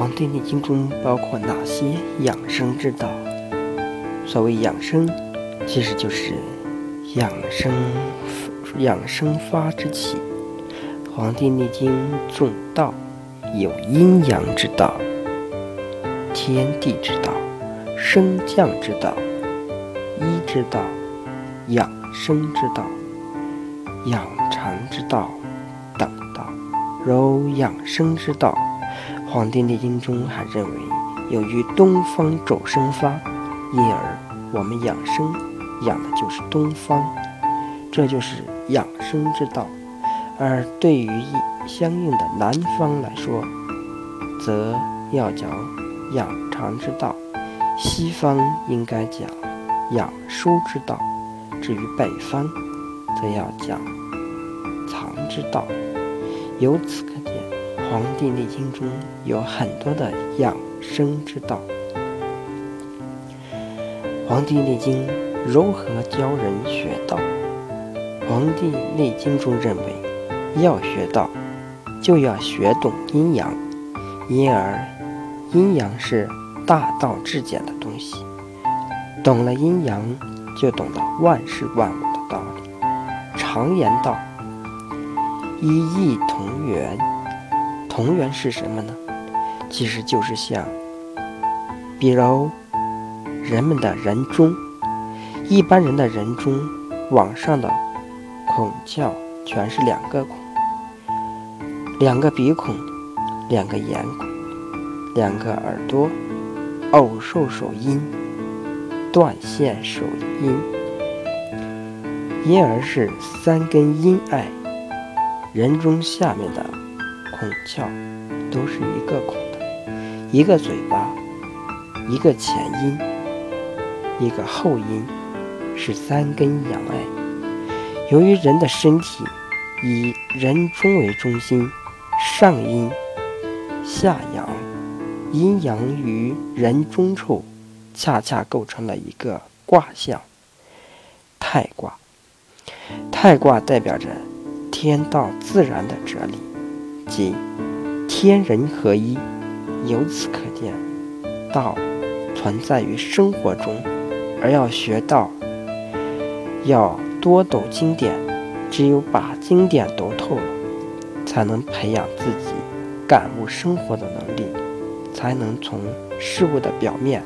黄帝内经》中包括哪些养生之道？所谓养生，其实就是养生养生发之气。《黄帝内经》重道，有阴阳之道、天地之道、升降之道、医之道、养生之道、养肠之道等道。如养生之道，《黄帝内经》中还认为，由于东方主生发，因而我们养生养的就是东方，这就是养生之道。而对于相应的南方来说，则要讲养肠之道；西方应该讲养疏之道；至于北方，则要讲藏之道。由此可见，《黄帝内经》中有很多的养生之道。《黄帝内经》如何教人学道？《黄帝内经》中认为。要学道，就要学懂阴阳，因而阴阳是大道至简的东西。懂了阴阳，就懂得万事万物的道理。常言道：“一异同源。”同源是什么呢？其实就是像，比如人们的人中，一般人的人中往上的孔窍全是两个孔。两个鼻孔，两个眼孔，两个耳朵，偶受手阴，断线手阴，因而是三根阴爱。人中下面的孔窍都是一个孔的，一个嘴巴，一个前阴，一个后阴，是三根阳爱。由于人的身体以人中为中心。上阴下阳，阴阳于人中处，恰恰构成了一个卦象——太卦。太卦代表着天道自然的哲理，即天人合一。由此可见，道存在于生活中，而要学道，要多读经典。只有把经典读透了。才能培养自己感悟生活的能力，才能从事物的表面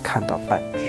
看到本质。